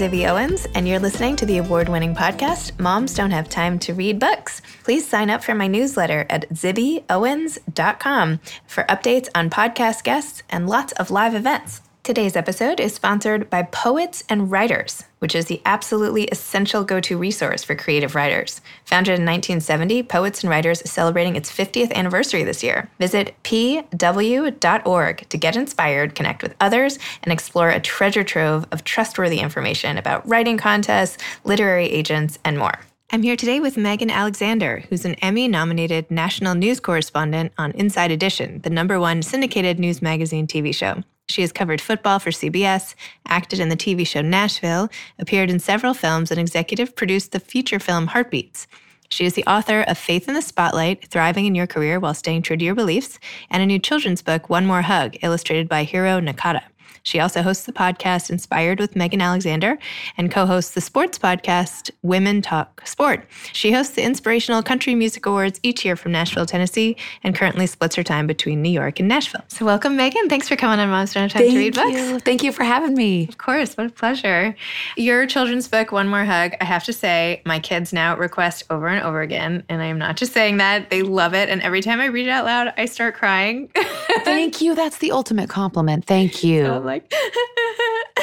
Zibby Owens, and you're listening to the award winning podcast, Moms Don't Have Time to Read Books. Please sign up for my newsletter at zibbyowens.com for updates on podcast guests and lots of live events. Today's episode is sponsored by Poets and Writers, which is the absolutely essential go to resource for creative writers. Founded in 1970, Poets and Writers is celebrating its 50th anniversary this year. Visit pw.org to get inspired, connect with others, and explore a treasure trove of trustworthy information about writing contests, literary agents, and more. I'm here today with Megan Alexander, who's an Emmy nominated national news correspondent on Inside Edition, the number one syndicated news magazine TV show. She has covered football for CBS, acted in the TV show Nashville, appeared in several films, and executive produced the feature film Heartbeats. She is the author of Faith in the Spotlight Thriving in Your Career While Staying True to Your Beliefs, and a new children's book, One More Hug, illustrated by Hiroe Nakata. She also hosts the podcast Inspired with Megan Alexander and co hosts the sports podcast Women Talk Sport. She hosts the Inspirational Country Music Awards each year from Nashville, Tennessee, and currently splits her time between New York and Nashville. So, welcome, Megan. Thanks for coming on Moms Don't Have Time Thank to Read you. Books. Thank you for having me. Of course, what a pleasure. Your children's book, One More Hug, I have to say, my kids now request over and over again. And I am not just saying that, they love it. And every time I read it out loud, I start crying. Thank you. That's the ultimate compliment. Thank you. I'm like,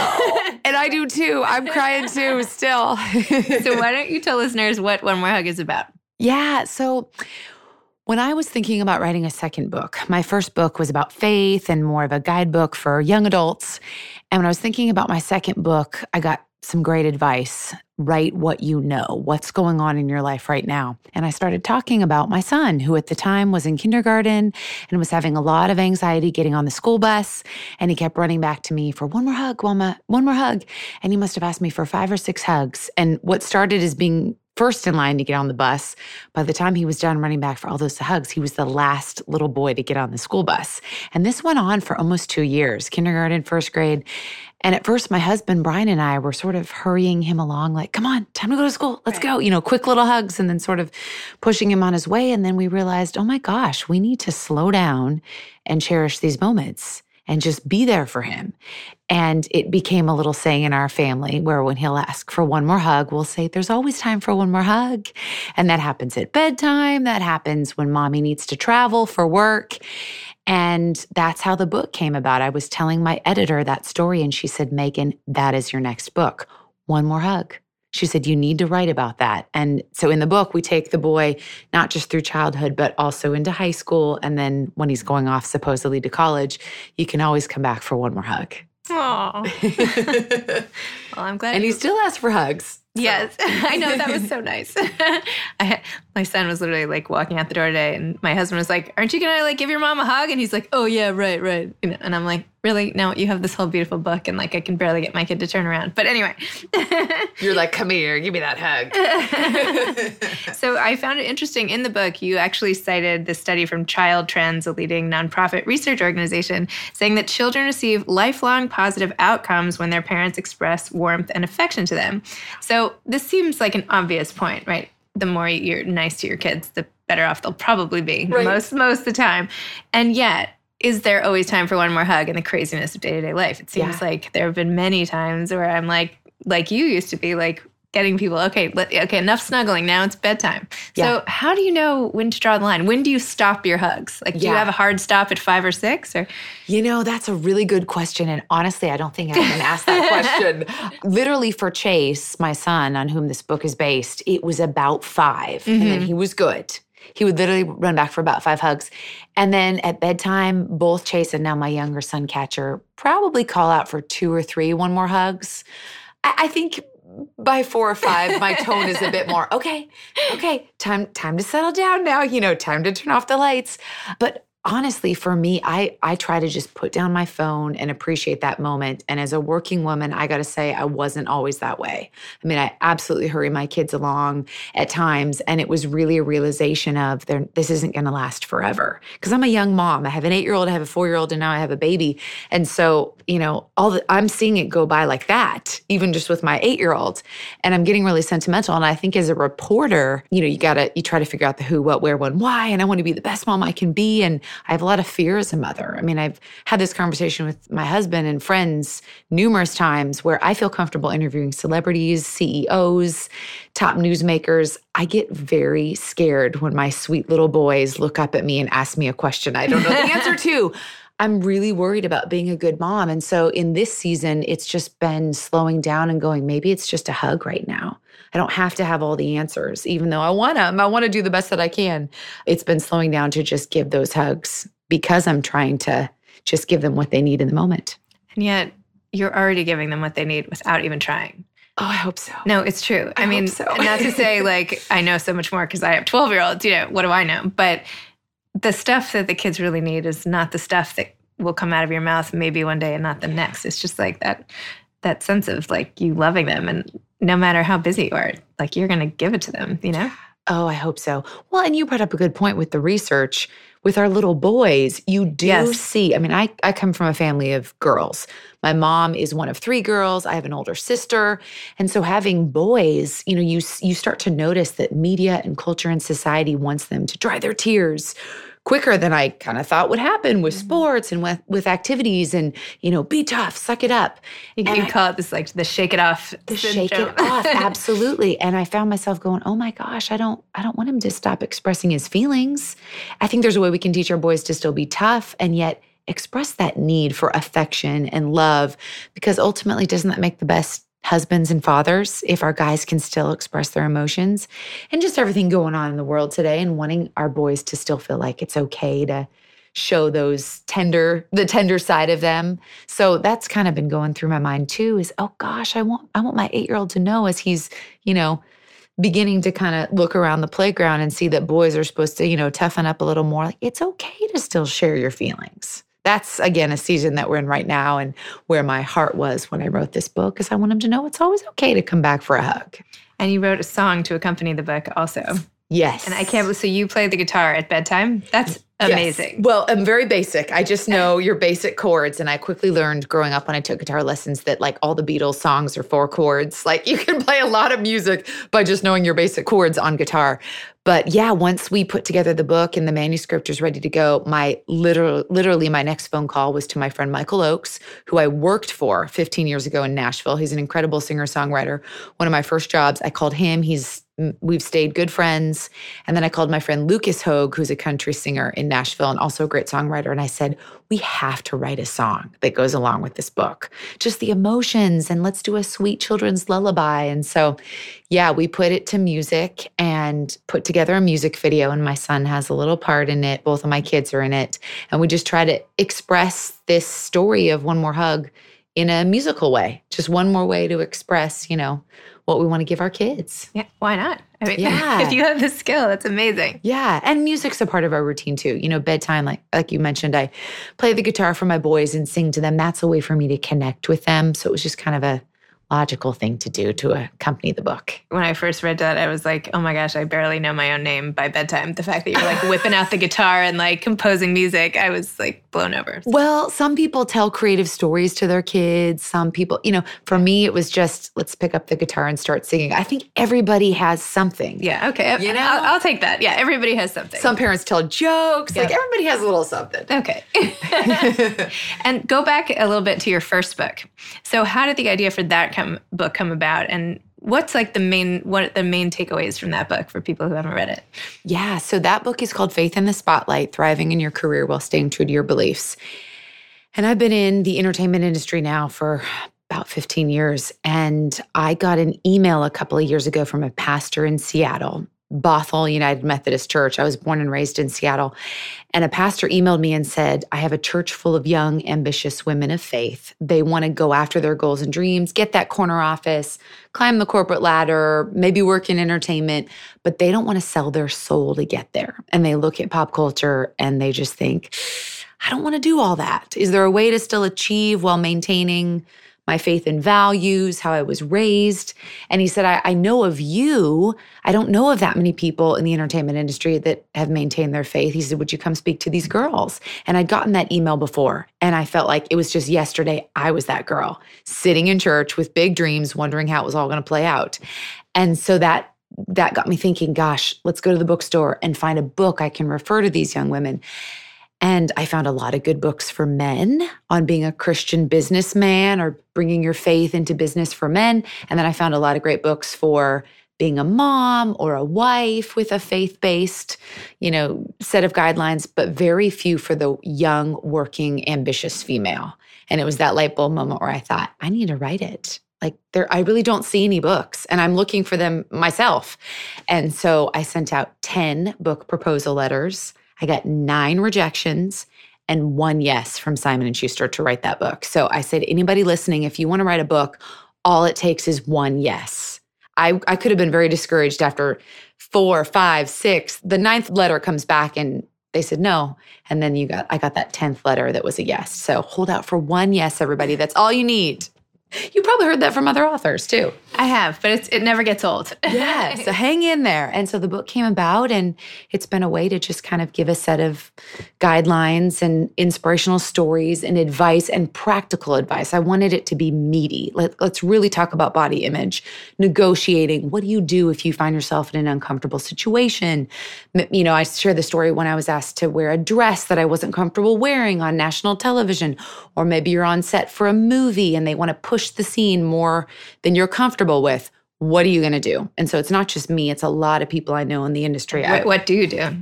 and I do too. I'm crying too still. so why don't you tell listeners what One More Hug is about? yeah. So when I was thinking about writing a second book, my first book was about faith and more of a guidebook for young adults. And when I was thinking about my second book, I got some great advice. Write what you know, what's going on in your life right now. And I started talking about my son, who at the time was in kindergarten and was having a lot of anxiety getting on the school bus. And he kept running back to me for one more hug, Wilma, one more hug. And he must have asked me for five or six hugs. And what started as being first in line to get on the bus. By the time he was done running back for all those hugs, he was the last little boy to get on the school bus. And this went on for almost two years kindergarten, first grade. And at first, my husband, Brian, and I were sort of hurrying him along, like, come on, time to go to school. Let's go. You know, quick little hugs and then sort of pushing him on his way. And then we realized, oh my gosh, we need to slow down and cherish these moments and just be there for him. And it became a little saying in our family where when he'll ask for one more hug, we'll say, There's always time for one more hug. And that happens at bedtime. That happens when mommy needs to travel for work. And that's how the book came about. I was telling my editor that story, and she said, Megan, that is your next book. One more hug. She said, You need to write about that. And so in the book, we take the boy not just through childhood, but also into high school. And then when he's going off supposedly to college, you can always come back for one more hug. Aww. well, I'm glad. And he still asks for hugs. Yes, I know that was so nice. I, my son was literally like walking out the door today, and my husband was like, "Aren't you gonna like give your mom a hug?" And he's like, "Oh yeah, right, right." And I'm like, "Really? Now you have this whole beautiful book, and like I can barely get my kid to turn around." But anyway, You're like, come here, give me that hug. so I found it interesting in the book. You actually cited the study from Child Trends, a leading nonprofit research organization, saying that children receive lifelong positive outcomes when their parents express warmth and affection to them. So this seems like an obvious point, right? The more you're nice to your kids, the better off they'll probably be Right. most most of the time. And yet, is there always time for one more hug in the craziness of day to day life? It seems Yeah. like there have been many times where I'm like, like you used to be, like getting people, okay, let, okay, enough snuggling. Now it's bedtime. So how do you know when to draw the line? When do you stop your hugs? Like, do you have a hard stop at five or six? Or You know, that's a really good question. And honestly, I don't think I've been asked that question. Literally, for Chase, my son, on whom this book is based, it was about 5 And then mm-hmm. he was good. He would literally run back for about five hugs. And then at bedtime, both Chase and now my younger son, Catcher, probably call out for two or three, one more hugs. I, I think by four or five, my tone is a bit more okay, okay, time, time to settle down now, you know, time to turn off the lights. But honestly for me i i try to just put down my phone and appreciate that moment. And as a working woman i got to say i wasn't always that way. I mean i absolutely hurry my kids along at times and it was really a realization of this isn't going to last forever. Because i'm a young mom. I have an 8 year old i have a 4 year old and now i have a baby. And so you know all the i'm seeing it go by like that even just with my 8 year old and i'm getting really sentimental. And i think as a reporter you know you got to you try to figure out the who what where when why and i want to be the best mom i can be. And I have a lot of fear as a mother. I mean, I've had this conversation with my husband and friends numerous times where I feel comfortable interviewing celebrities, CEOs, top newsmakers. I get very scared when my sweet little boys look up at me and ask me a question I don't know the answer to. I'm really worried about being a good mom. And so in this season, it's just been slowing down and going, maybe it's just a hug right now. I don't have to have all the answers, even though I want them. I want to do the best that I can. It's been slowing down to just give those hugs because I'm trying to just give them what they need in the moment. And yet, you're already giving them what they need without even trying. Oh, I hope so. No, it's true. I, I mean, so. not to say like I know so much more because I have 12 year olds, you know, what do I know? But the stuff that the kids really need is not the stuff that will come out of your mouth maybe one day and not the next. It's just like that that sense of like you loving them and no matter how busy you are, like you're going to give it to them, you know? Oh, I hope so. Well, and you brought up a good point with the research with our little boys. You do yes. see, I mean, I, I come from a family of girls. My mom is one of three girls. I have an older sister. And so having boys, you know, you you start to notice that media and culture and society wants them to dry their tears quicker than I kind of thought would happen with mm-hmm. sports and with, with activities and, you know, be tough, suck it up. You can call it this like the shake it off. The shake it off, absolutely. And I found myself going, oh my gosh, I don't, I don't want him to stop expressing his feelings. I think there's a way we can teach our boys to still be tough and yet express that need for affection and love because ultimately doesn't that make the best husbands and fathers if our guys can still express their emotions and just everything going on in the world today and wanting our boys to still feel like it's okay to show those tender the tender side of them. So that's kind of been going through my mind too is oh gosh i want i want my 8-year-old to know as he's you know beginning to kind of look around the playground and see that boys are supposed to you know toughen up a little more. Like it's okay to still share your feelings that's again a season that we're in right now and where my heart was when I wrote this book because I want them to know it's always okay to come back for a hug. And you wrote a song to accompany the book also. Yes. And I can't believe so you play the guitar at bedtime? That's amazing. Yes. Well, I'm very basic. I just know your basic chords. And I quickly learned growing up when I took guitar lessons that like all the Beatles songs are four chords. Like you can play a lot of music by just knowing your basic chords on guitar. But yeah, once we put together the book and the manuscript is ready to go, my literal, literally my next phone call was to my friend Michael Oakes, who I worked for 15 years ago in Nashville. He's an incredible singer songwriter. One of my first jobs, I called him. He's we've stayed good friends. And then I called my friend Lucas Hoge, who's a country singer in Nashville and also a great songwriter. And I said, we have to write a song that goes along with this book. Just the emotions, and let's do a sweet children's lullaby. And so, yeah, we put it to music and put together a music video. And my son has a little part in it. Both of my kids are in it. And we just try to express this story of One More Hug in a musical way, just one more way to express, you know, what we want to give our kids. Yeah, why not? I mean, yeah. if you have the skill, that's amazing. Yeah, and music's a part of our routine too. You know, bedtime, like like you mentioned, I play the guitar for my boys and sing to them. That's a way for me to connect with them. So it was just kind of a logical thing to do to accompany the book. When I first read that, I was like, oh my gosh, I barely know my own name by bedtime. The fact that you're like whipping out the guitar and like composing music, I was like blown over. Well, some people tell creative stories to their kids. Some people, you know, for me, it was just let's pick up the guitar and start singing. I think everybody has something. Yeah. Okay. You know, I'll, I'll take that. Yeah. Everybody has something. Some parents tell jokes. Yep. Like everybody has a little something. Okay. and go back a little bit to your first book. So, how did the idea for that come book come about? And what's like the main what the main takeaways from that book for people who haven't read it? Yeah so that book is called faith in the spotlight thriving in your career while staying true to your beliefs. And i've been in the entertainment industry now for about 15 years and i got an email a couple of years ago from a pastor in seattle Bothell United Methodist Church. I was born and raised in Seattle. And a pastor emailed me and said, I have a church full of young, ambitious women of faith. They want to go after their goals and dreams, get that corner office, climb the corporate ladder, maybe work in entertainment, but they don't want to sell their soul to get there. And they look at pop culture and they just think, I don't want to do all that. Is there a way to still achieve while maintaining? My faith and values, how I was raised. And he said, I, I, know of you. I don't know of that many people in the entertainment industry that have maintained their faith. He said, Would you come speak to these girls? And I'd gotten that email before. And I felt like it was just yesterday, I was that girl sitting in church with big dreams, wondering how it was all going to play out. And so that that got me thinking, gosh, let's go to the bookstore and find a book I can refer to these young women. And I found a lot of good books for men on being a Christian businessman or bringing your faith into business for men. And then I found a lot of great books for being a mom or a wife with a faith-based, you know, set of guidelines, but very few for the young, working, ambitious female. And it was that light bulb moment where I thought, I need to write it. Like there I really don't see any books and I'm looking for them myself. And so I sent out 10 book proposal letters. I got 9 rejections and one yes from Simon and Schuster to write that book. So I said anybody listening if you want to write a book, all it takes is one yes. I, I could have been very discouraged after four, five, six. The ninth letter comes back and they said no. And then you got I got that 10th letter that was a yes. So hold out for one yes, everybody. That's all you need. You probably heard that from other authors too. I have, but it's, it never gets old. yeah. So hang in there. And so the book came about, and it's been a way to just kind of give a set of guidelines and inspirational stories and advice and practical advice. I wanted it to be meaty. Let, let's really talk about body image, negotiating. What do you do if you find yourself in an uncomfortable situation? You know, I share the story when I was asked to wear a dress that I wasn't comfortable wearing on national television, or maybe you're on set for a movie and they want to push the scene more than you're comfortable with what are you going to do? And so it's not just me, it's a lot of people I know in the industry. What, what, do you do?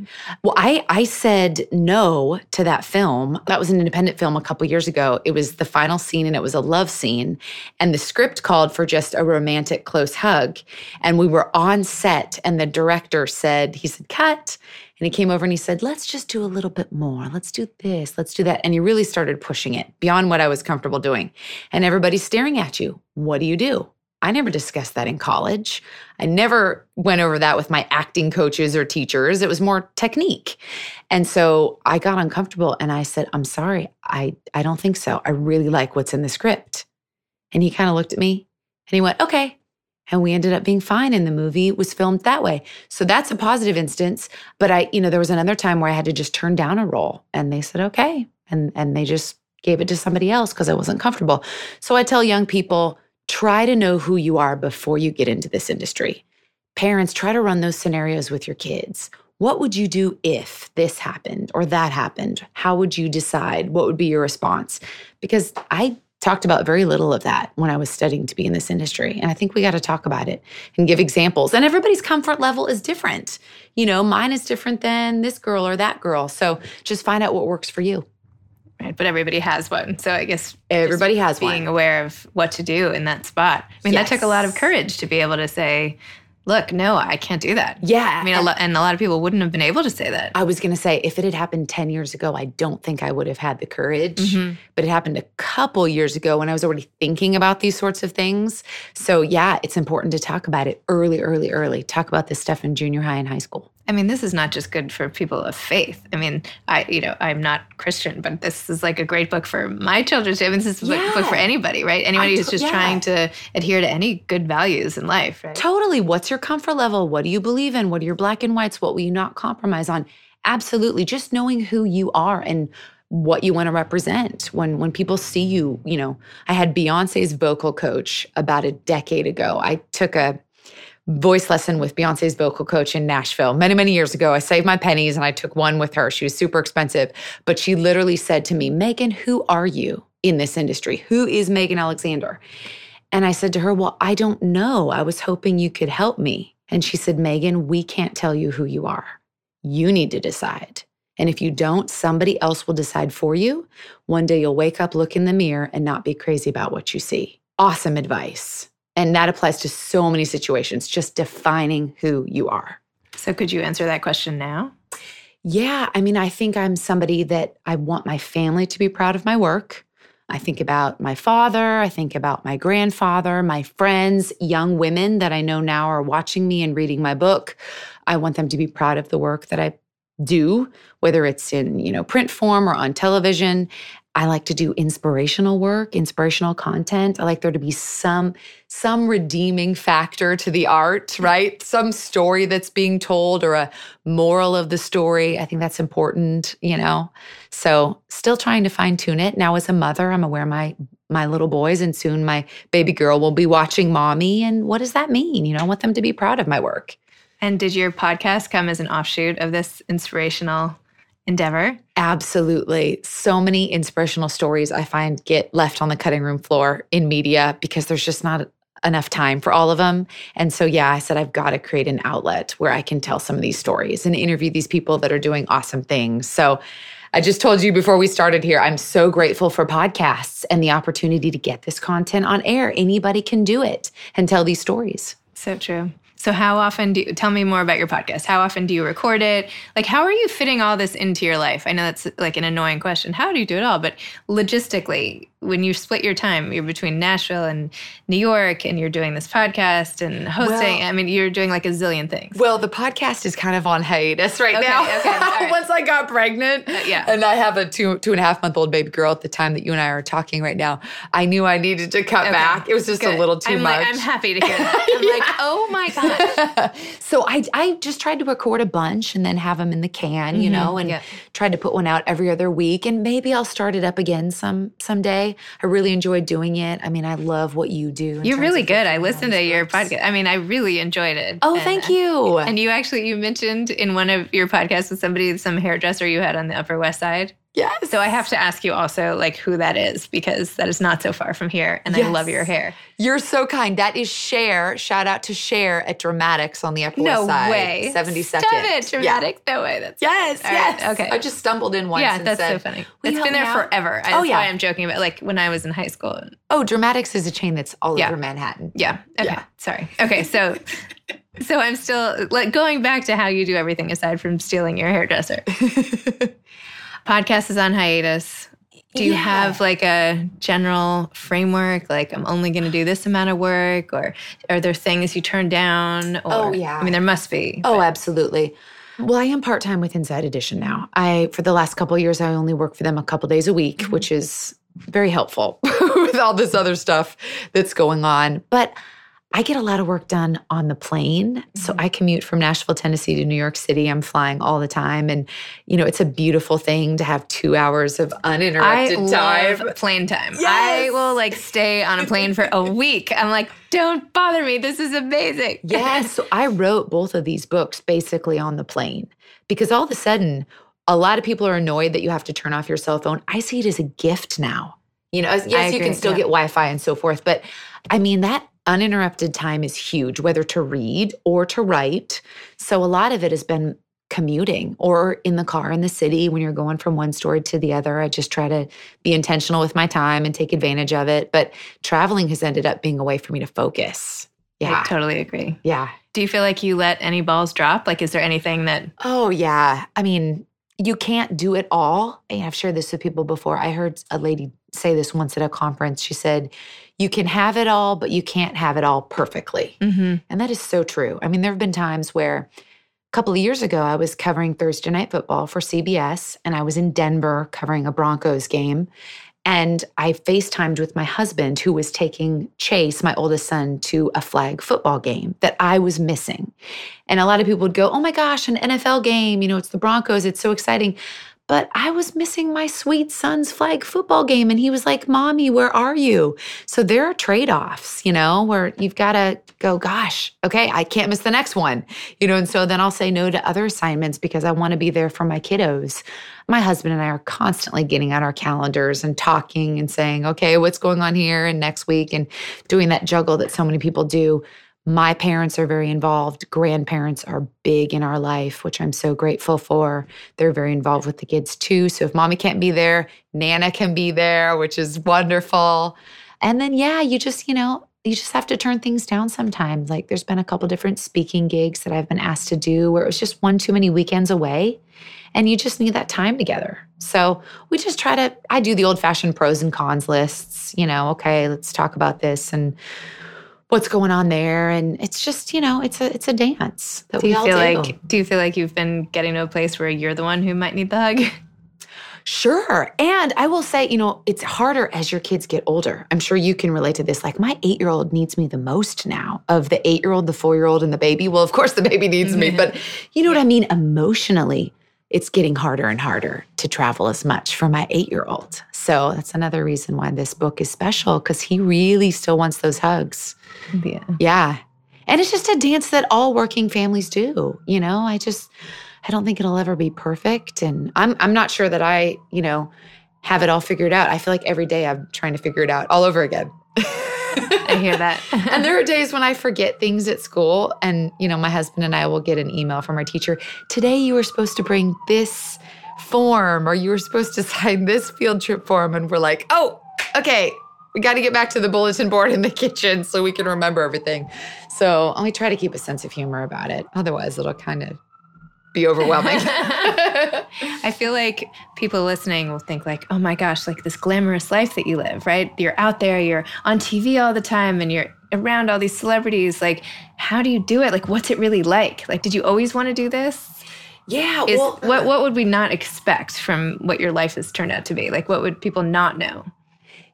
Well, I I said no to that film. That was an independent film a couple years ago. It was the final scene and it was a love scene and the script called for just a romantic close hug and we were on set and the director said he said cut and he came over and he said, Let's just do a little bit more. Let's do this. Let's do that. And he really started pushing it beyond what I was comfortable doing. And everybody's staring at you. What do you do? I never discussed that in college. I never went over that with my acting coaches or teachers. It was more technique. And so I got uncomfortable and I said, I'm sorry. I, I don't think so. I really like what's in the script. And he kind of looked at me and he went, okay. And we ended up being fine. And the movie was filmed that way. So that's a positive instance. But I, you know, there was another time where I had to just turn down a role and they said, okay. And, and they just gave it to somebody else because I wasn't comfortable. So I tell young people, try to know who you are before you get into this industry. Parents, try to run those scenarios with your kids. What would you do if this happened or that happened? How would you decide? What would be your response? Because I talked about very little of that when I was studying to be in this industry. And I think we got to talk about it and give examples. And everybody's comfort level is different. You know, mine is different than this girl or that girl. So just find out what works for you right? But everybody has one. So I guess everybody has being one. Being aware of what to do in that spot. I mean, yes. that took a lot of courage to be able to say, look, no, I can't do that. Yeah. I mean, a lot, and a lot of people wouldn't have been able to say that. I was going to say, if it had happened 10 years ago, I don't think I would have had the courage. Mm-hmm. But it happened a couple years ago when I was already thinking about these sorts of things. So, yeah, it's important to talk about it early, early, early. Talk about this stuff in junior high and high school. I mean, this is not just good for people of faith. I mean, I, you know, I'm not Christian, but this is like a great book for my children. I mean, this is yeah. a book for anybody, right? Anybody who's just yeah. trying to adhere to any good values in life, right? Totally. What's your comfort level? What do you believe in? What are your black and whites? What will you not compromise on? Absolutely. Just knowing who you are and what you want to represent when when people see you you know i had beyonce's vocal coach about a decade ago i took a voice lesson with Beyonce's vocal coach in Nashville many, many years ago. I saved my pennies and I took one with her. She was super expensive, but she literally said to me, Megan, who are you in this industry? Who is Megan Alexander? And I said to her, Well, I don't know. I was hoping you could help me. And she said, Megan, we can't tell you who you are. You need to decide. And if you don't, somebody else will decide for you. One day you'll wake up, look in the mirror, and not be crazy about what you see. Awesome advice. And that applies to so many situations, just defining who you are. So, could you answer that question now? Yeah. I mean, I think I'm somebody that I want my family to be proud of my work. I think about my father. I think about my grandfather, my friends, young women that I know now are watching me and reading my book. I want them to be proud of the work that I do, whether it's in, you know, print form or on television. I like to do inspirational work, inspirational content. I like there to be some some redeeming factor to the art, right? Some story that's being told or a moral of the story. I think that's important, you know. So, still trying to fine tune it. Now as a mother, I'm aware my my little boys and soon my baby girl will be watching mommy and what does that mean? You know, I want them to be proud of my work. And did your podcast come as an offshoot of this inspirational endeavor. Absolutely. So many inspirational stories I find get left on the cutting room floor in media because there's just not enough time for all of them. And so, yeah, I said, I've got to create an outlet where I can tell some of these stories and interview these people that are doing awesome things. So, I just told you before we started here, I'm so grateful for podcasts and the opportunity to get this content on air. Anybody can do it and tell these stories. So true. So, how often do you tell me more about your podcast? How often do you record it? Like, how are you fitting all this into your life? I know that's like an annoying question. How do you do it all? But logistically, when you split your time, you're between Nashville and New York, and you're doing this podcast and hosting. Well, I mean, you're doing like a zillion things. Well, the podcast is kind of on hiatus right okay, now. Okay, right. Once I got pregnant, uh, yeah, and I have a two two and a half month old baby girl at the time that you and I are talking right now, I knew I needed to cut okay. back. It was just Good. a little too I'm much. Like, I'm happy to hear that. I'm yeah. like, oh my gosh. so I I just tried to record a bunch and then have them in the can, you mm-hmm. know, and yeah. tried to put one out every other week, and maybe I'll start it up again some someday. I really enjoyed doing it. I mean, I love what you do. You're really good. I listened to your podcast. I mean, I really enjoyed it. Oh, and, thank you. And you actually you mentioned in one of your podcasts with somebody some hairdresser you had on the Upper West Side. Yes. So I have to ask you also like who that is because that is not so far from here and yes. I love your hair. You're so kind. That is Cher. Shout out to Cher at Dramatics on the Upper no West Side. No way. 72nd. Stop it. Dramatics. Yeah. No way. That's yes. Yes. Right. Okay. I just stumbled in once. Yeah, that's said, so funny. It's been there forever. Oh, that's oh, yeah. why I'm joking about like when I was in high school. Oh, Dramatics is a chain that's all yeah. over Manhattan. Yeah. Okay. Yeah. Sorry. Okay. So so I'm still like going back to how you do everything aside from stealing your hairdresser. podcast is on hiatus. Do you yeah. have like a general framework? Like, I'm only going to do this amount of work, or are there things you turn down? Or, oh, yeah. I mean, there must be. Oh, but. absolutely. Well, I am part time with Inside Edition now. I for the last couple years, I only work for them a couple days a week, mm-hmm. which is very helpful with all this other stuff that's going on. But I get a lot of work done on the plane. So mm-hmm. I commute from Nashville, Tennessee to New York City. I'm flying all the time. And, you know, it's a beautiful thing to have two hours of uninterrupted I time. plane time. Yes. I will like stay on a plane for a week. I'm like, don't bother me. This is amazing. yes. So I wrote both of these books basically on the plane because all of a sudden, a lot of people are annoyed that you have to turn off your cell phone. I see it as a gift now. You know, yes, you can still yeah. get Wi Fi and so forth, but I mean, that uninterrupted time is huge, whether to read or to write. So a lot of it has been commuting or in the car in the city when you're going from one story to the other. I just try to be intentional with my time and take advantage of it. But traveling has ended up being a way for me to focus. Yeah. I totally agree. Yeah. Do you feel like you let any balls drop? Like, is there anything that. Oh, yeah. I mean, you can't do it all. And I've shared this with people before. I heard a lady say this once at a conference. She said, you can have it all, but you can't have it all perfectly. Mm-hmm. And that is so true. I mean, there have been times where a couple of years ago, I was covering Thursday night football for CBS, and I was in Denver covering a Broncos game. And I FaceTimed with my husband, who was taking Chase, my oldest son, to a flag football game that I was missing. And a lot of people would go, Oh my gosh, an NFL game, you know, it's the Broncos, it's so exciting but I was missing my sweet son's flag football game. And he was like, Mommy, where are you? So there are trade offs, you know, where you've got to go, gosh, okay, I can't miss the next one, you know. And so then I'll say no to other assignments because I want to be there for my kiddos. My husband and I are constantly getting on our calendars and talking and saying, okay, what's going on here and next week and doing that juggle that so many people do my parents are very involved. Grandparents are big in our life, which I'm so grateful for. They're very involved with the kids too. So if mommy can't be there, Nana can be there, which is wonderful. And then, yeah, you just, you know, you just have to turn things down sometimes. Like there's been a couple different speaking gigs that I've been asked to do where it was just one too many weekends away and you just need that time together. So we just try to, I do the old fashioned pros and cons lists, you know, okay, let's talk about this. And what's going on there and it's just you know it's a it's a dance that do you feel do. like do you feel like you've been getting to a place where you're the one who might need the hug Sure. And I will say, you know, it's harder as your kids get older. I'm sure you can relate to this. Like, my eight year old needs me the most now of the eight year old, the four year old, and the baby. Well, of course, the baby needs me, but you know what I mean? Emotionally, it's getting harder and harder to travel as much for my eight year old. So that's another reason why this book is special because he really still wants those hugs. Yeah. Yeah. And it's just a dance that all working families do. You know, I just I don't think it'll ever be perfect. And I'm I'm not sure that I, you know, have it all figured out. I feel like every day I'm trying to figure it out all over again. I hear that. and there are days when I forget things at school. And, you know, my husband and I will get an email from our teacher. Today you were supposed to bring this form or you were supposed to sign this field trip form. And we're like, oh, okay, we got to get back to the bulletin board in the kitchen so we can remember everything. So I try to keep a sense of humor about it. Otherwise, it'll kind of be overwhelming. I feel like people listening will think like, "Oh my gosh, like this glamorous life that you live, right? You're out there, you're on TV all the time and you're around all these celebrities. Like, how do you do it? Like what's it really like? Like did you always want to do this?" Yeah, Is, well, what what would we not expect from what your life has turned out to be? Like what would people not know?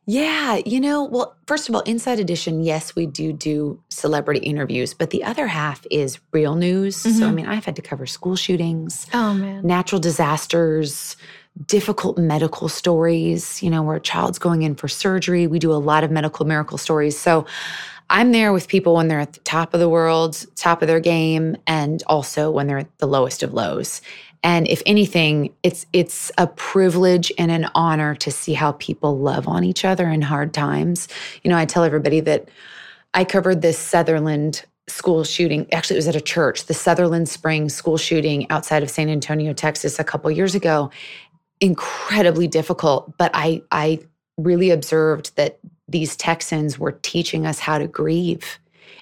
Yeah, you know, well, first of all, Inside Edition, yes, we do do celebrity interviews, but the other half is real news. So, I Mhm. mean, I've had to cover school shootings, Oh man. natural disasters, difficult medical stories, you know, where a child's going in for surgery. We do a lot of medical miracle stories. So, I'm there with people when they're at the top of the world, top of their game, and also when they're at the lowest of lows. And if anything, it's it's a privilege and an honor to see how people love on each other in hard times. You know, I tell everybody that I covered this Sutherland school shooting. Actually, it was at a church, the Sutherland Springs school shooting outside of San Antonio, Texas, a couple years ago. Incredibly difficult, but I I really observed that these Texans were teaching us how to grieve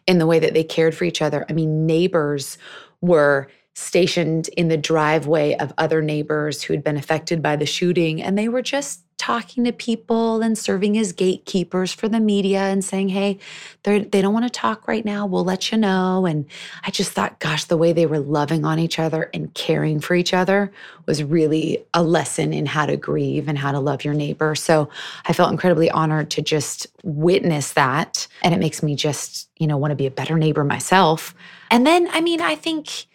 in the way that they cared for each other. I mean, neighbors were stationed in the driveway of other neighbors who had been affected by the shooting, and they were just talking to people and serving as gatekeepers for the media and saying, Hey, they're, don't want to talk right now. We'll let you know. And I just thought, gosh, the way they were loving on each other and caring for each other was really a lesson in how to grieve and how to love your neighbor. So I felt incredibly honored to just witness that. And it makes me just, you know, want to be a better neighbor myself. And then, I mean, I think,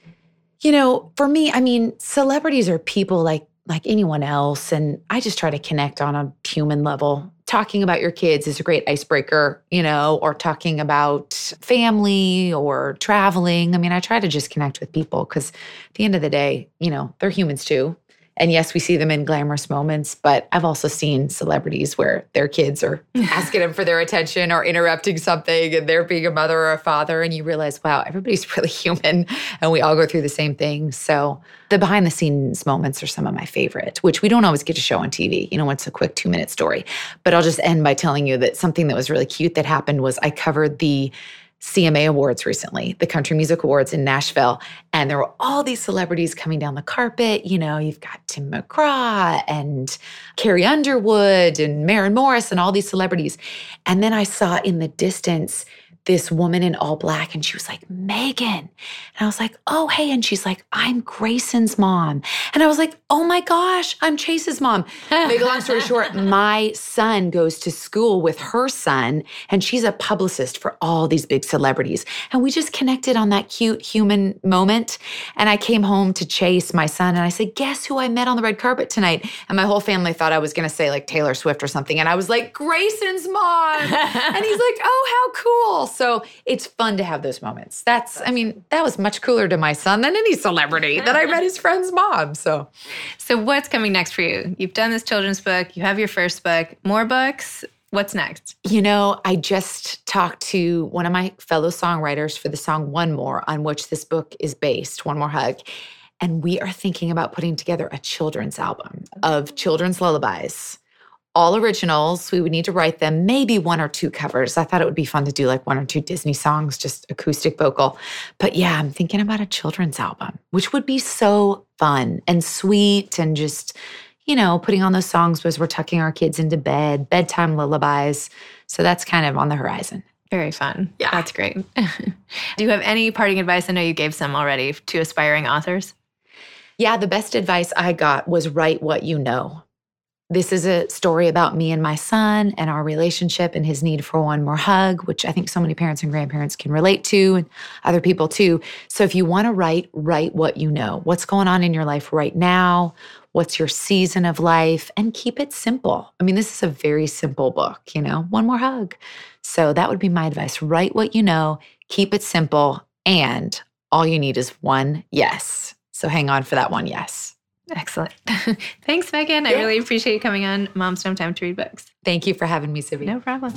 you know, for me, I mean, celebrities are people like like anyone else and I just try to connect on a human level. Talking about your kids is a great icebreaker, you know, or talking about family or traveling. I mean, I try to just connect with people cuz at the end of the day, you know, they're humans too. And yes, we see them in glamorous moments, but I've also seen celebrities where their kids are asking them for their attention or interrupting something and they're being a mother or a father. And you realize, wow, everybody's really human and we all go through the same thing. So the behind the scenes moments are some of my favorite, which we don't always get to show on TV. You know, it's a quick two minute story. But I'll just end by telling you that something that was really cute that happened was I covered the CMA Awards recently, the Country Music Awards in Nashville. And there were all these celebrities coming down the carpet. You know, you've got Tim McGraw and Carrie Underwood and Maren Morris and all these celebrities. And then I saw in the distance this woman in all black and she was like, Megan. And I was like, oh, hey. And she's like, I'm Grayson's mom. And I was like, oh my gosh, I'm Chase's mom. Make a long story short, my son goes to school with her son, and she's a publicist for all these big celebrities. And we just connected on that cute human moment. And I came home to Chase, my son, and I said, Guess who I met on the red carpet tonight? And my whole family thought I was going to say like Taylor Swift or something. And I was like, Grayson's mom. and he's like, Oh, how cool. So it's fun to have those moments. That's, I mean, that was much cooler to my son than any celebrity that I met his friend's mom. So So what's coming next for you? You've done this children's book, you have your first book, more books. What's next? You know, I just talked to one of my fellow songwriters for the song One More, on which this book is based, One More Hug. And we are thinking about putting together a children's album of children's lullabies, all originals. We would need to write them, maybe one or two covers. I thought it would be fun to do like one or two Disney songs, just acoustic vocal. But yeah, I'm thinking about a children's album, which would be so fun and sweet and just, you know, putting on those songs as we're tucking our kids into bed, bedtime lullabies. So that's kind of on the horizon. Very fun. Yeah. That's great. Do you have any parting advice? I know you gave some already to aspiring authors. Yeah, the best advice I got was write what you know. This is a story about me and my son and our relationship and his need for one more hug, which I think so many parents and grandparents can relate to and other people too. So if you want to write, write what you know. What's going on in your life right now? What's your season of life? And keep it simple. I mean, this is a very simple book, you know, one more hug. So that would be my advice. Write what you know, keep it simple, and all you need is one yes. So hang on for that one, yes. Excellent. Thanks, Megan. I really appreciate you coming on Moms Don't Have Time to Read Books. Thank you for having me, Zibby. No problem.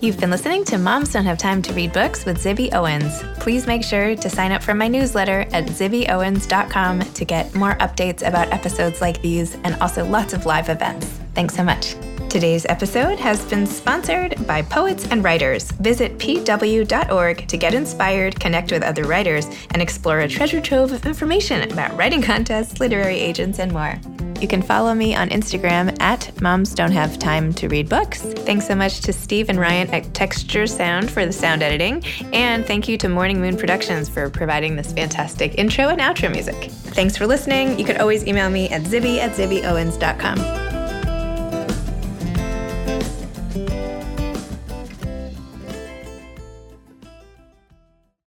You've been listening to Moms Don't Have Time to Read Books with Zibby Owens. Please make sure to sign up for my newsletter at zibbyowens.com to get more updates about episodes like these and also lots of live events. Thanks so much. Today's episode has been sponsored by Poets and Writers. Visit pw.org to get inspired, connect with other writers, and explore a treasure trove of information about writing contests, literary agents, and more. You can follow me on Instagram at Moms Don't Have Time to Read Books. Thanks so much to Steve and Ryan at Texture Sound for the sound editing. And thank you to Morning Moon Productions for providing this fantastic intro and outro music. Thanks for listening. You can always email me at zibby at zibbyowens.com.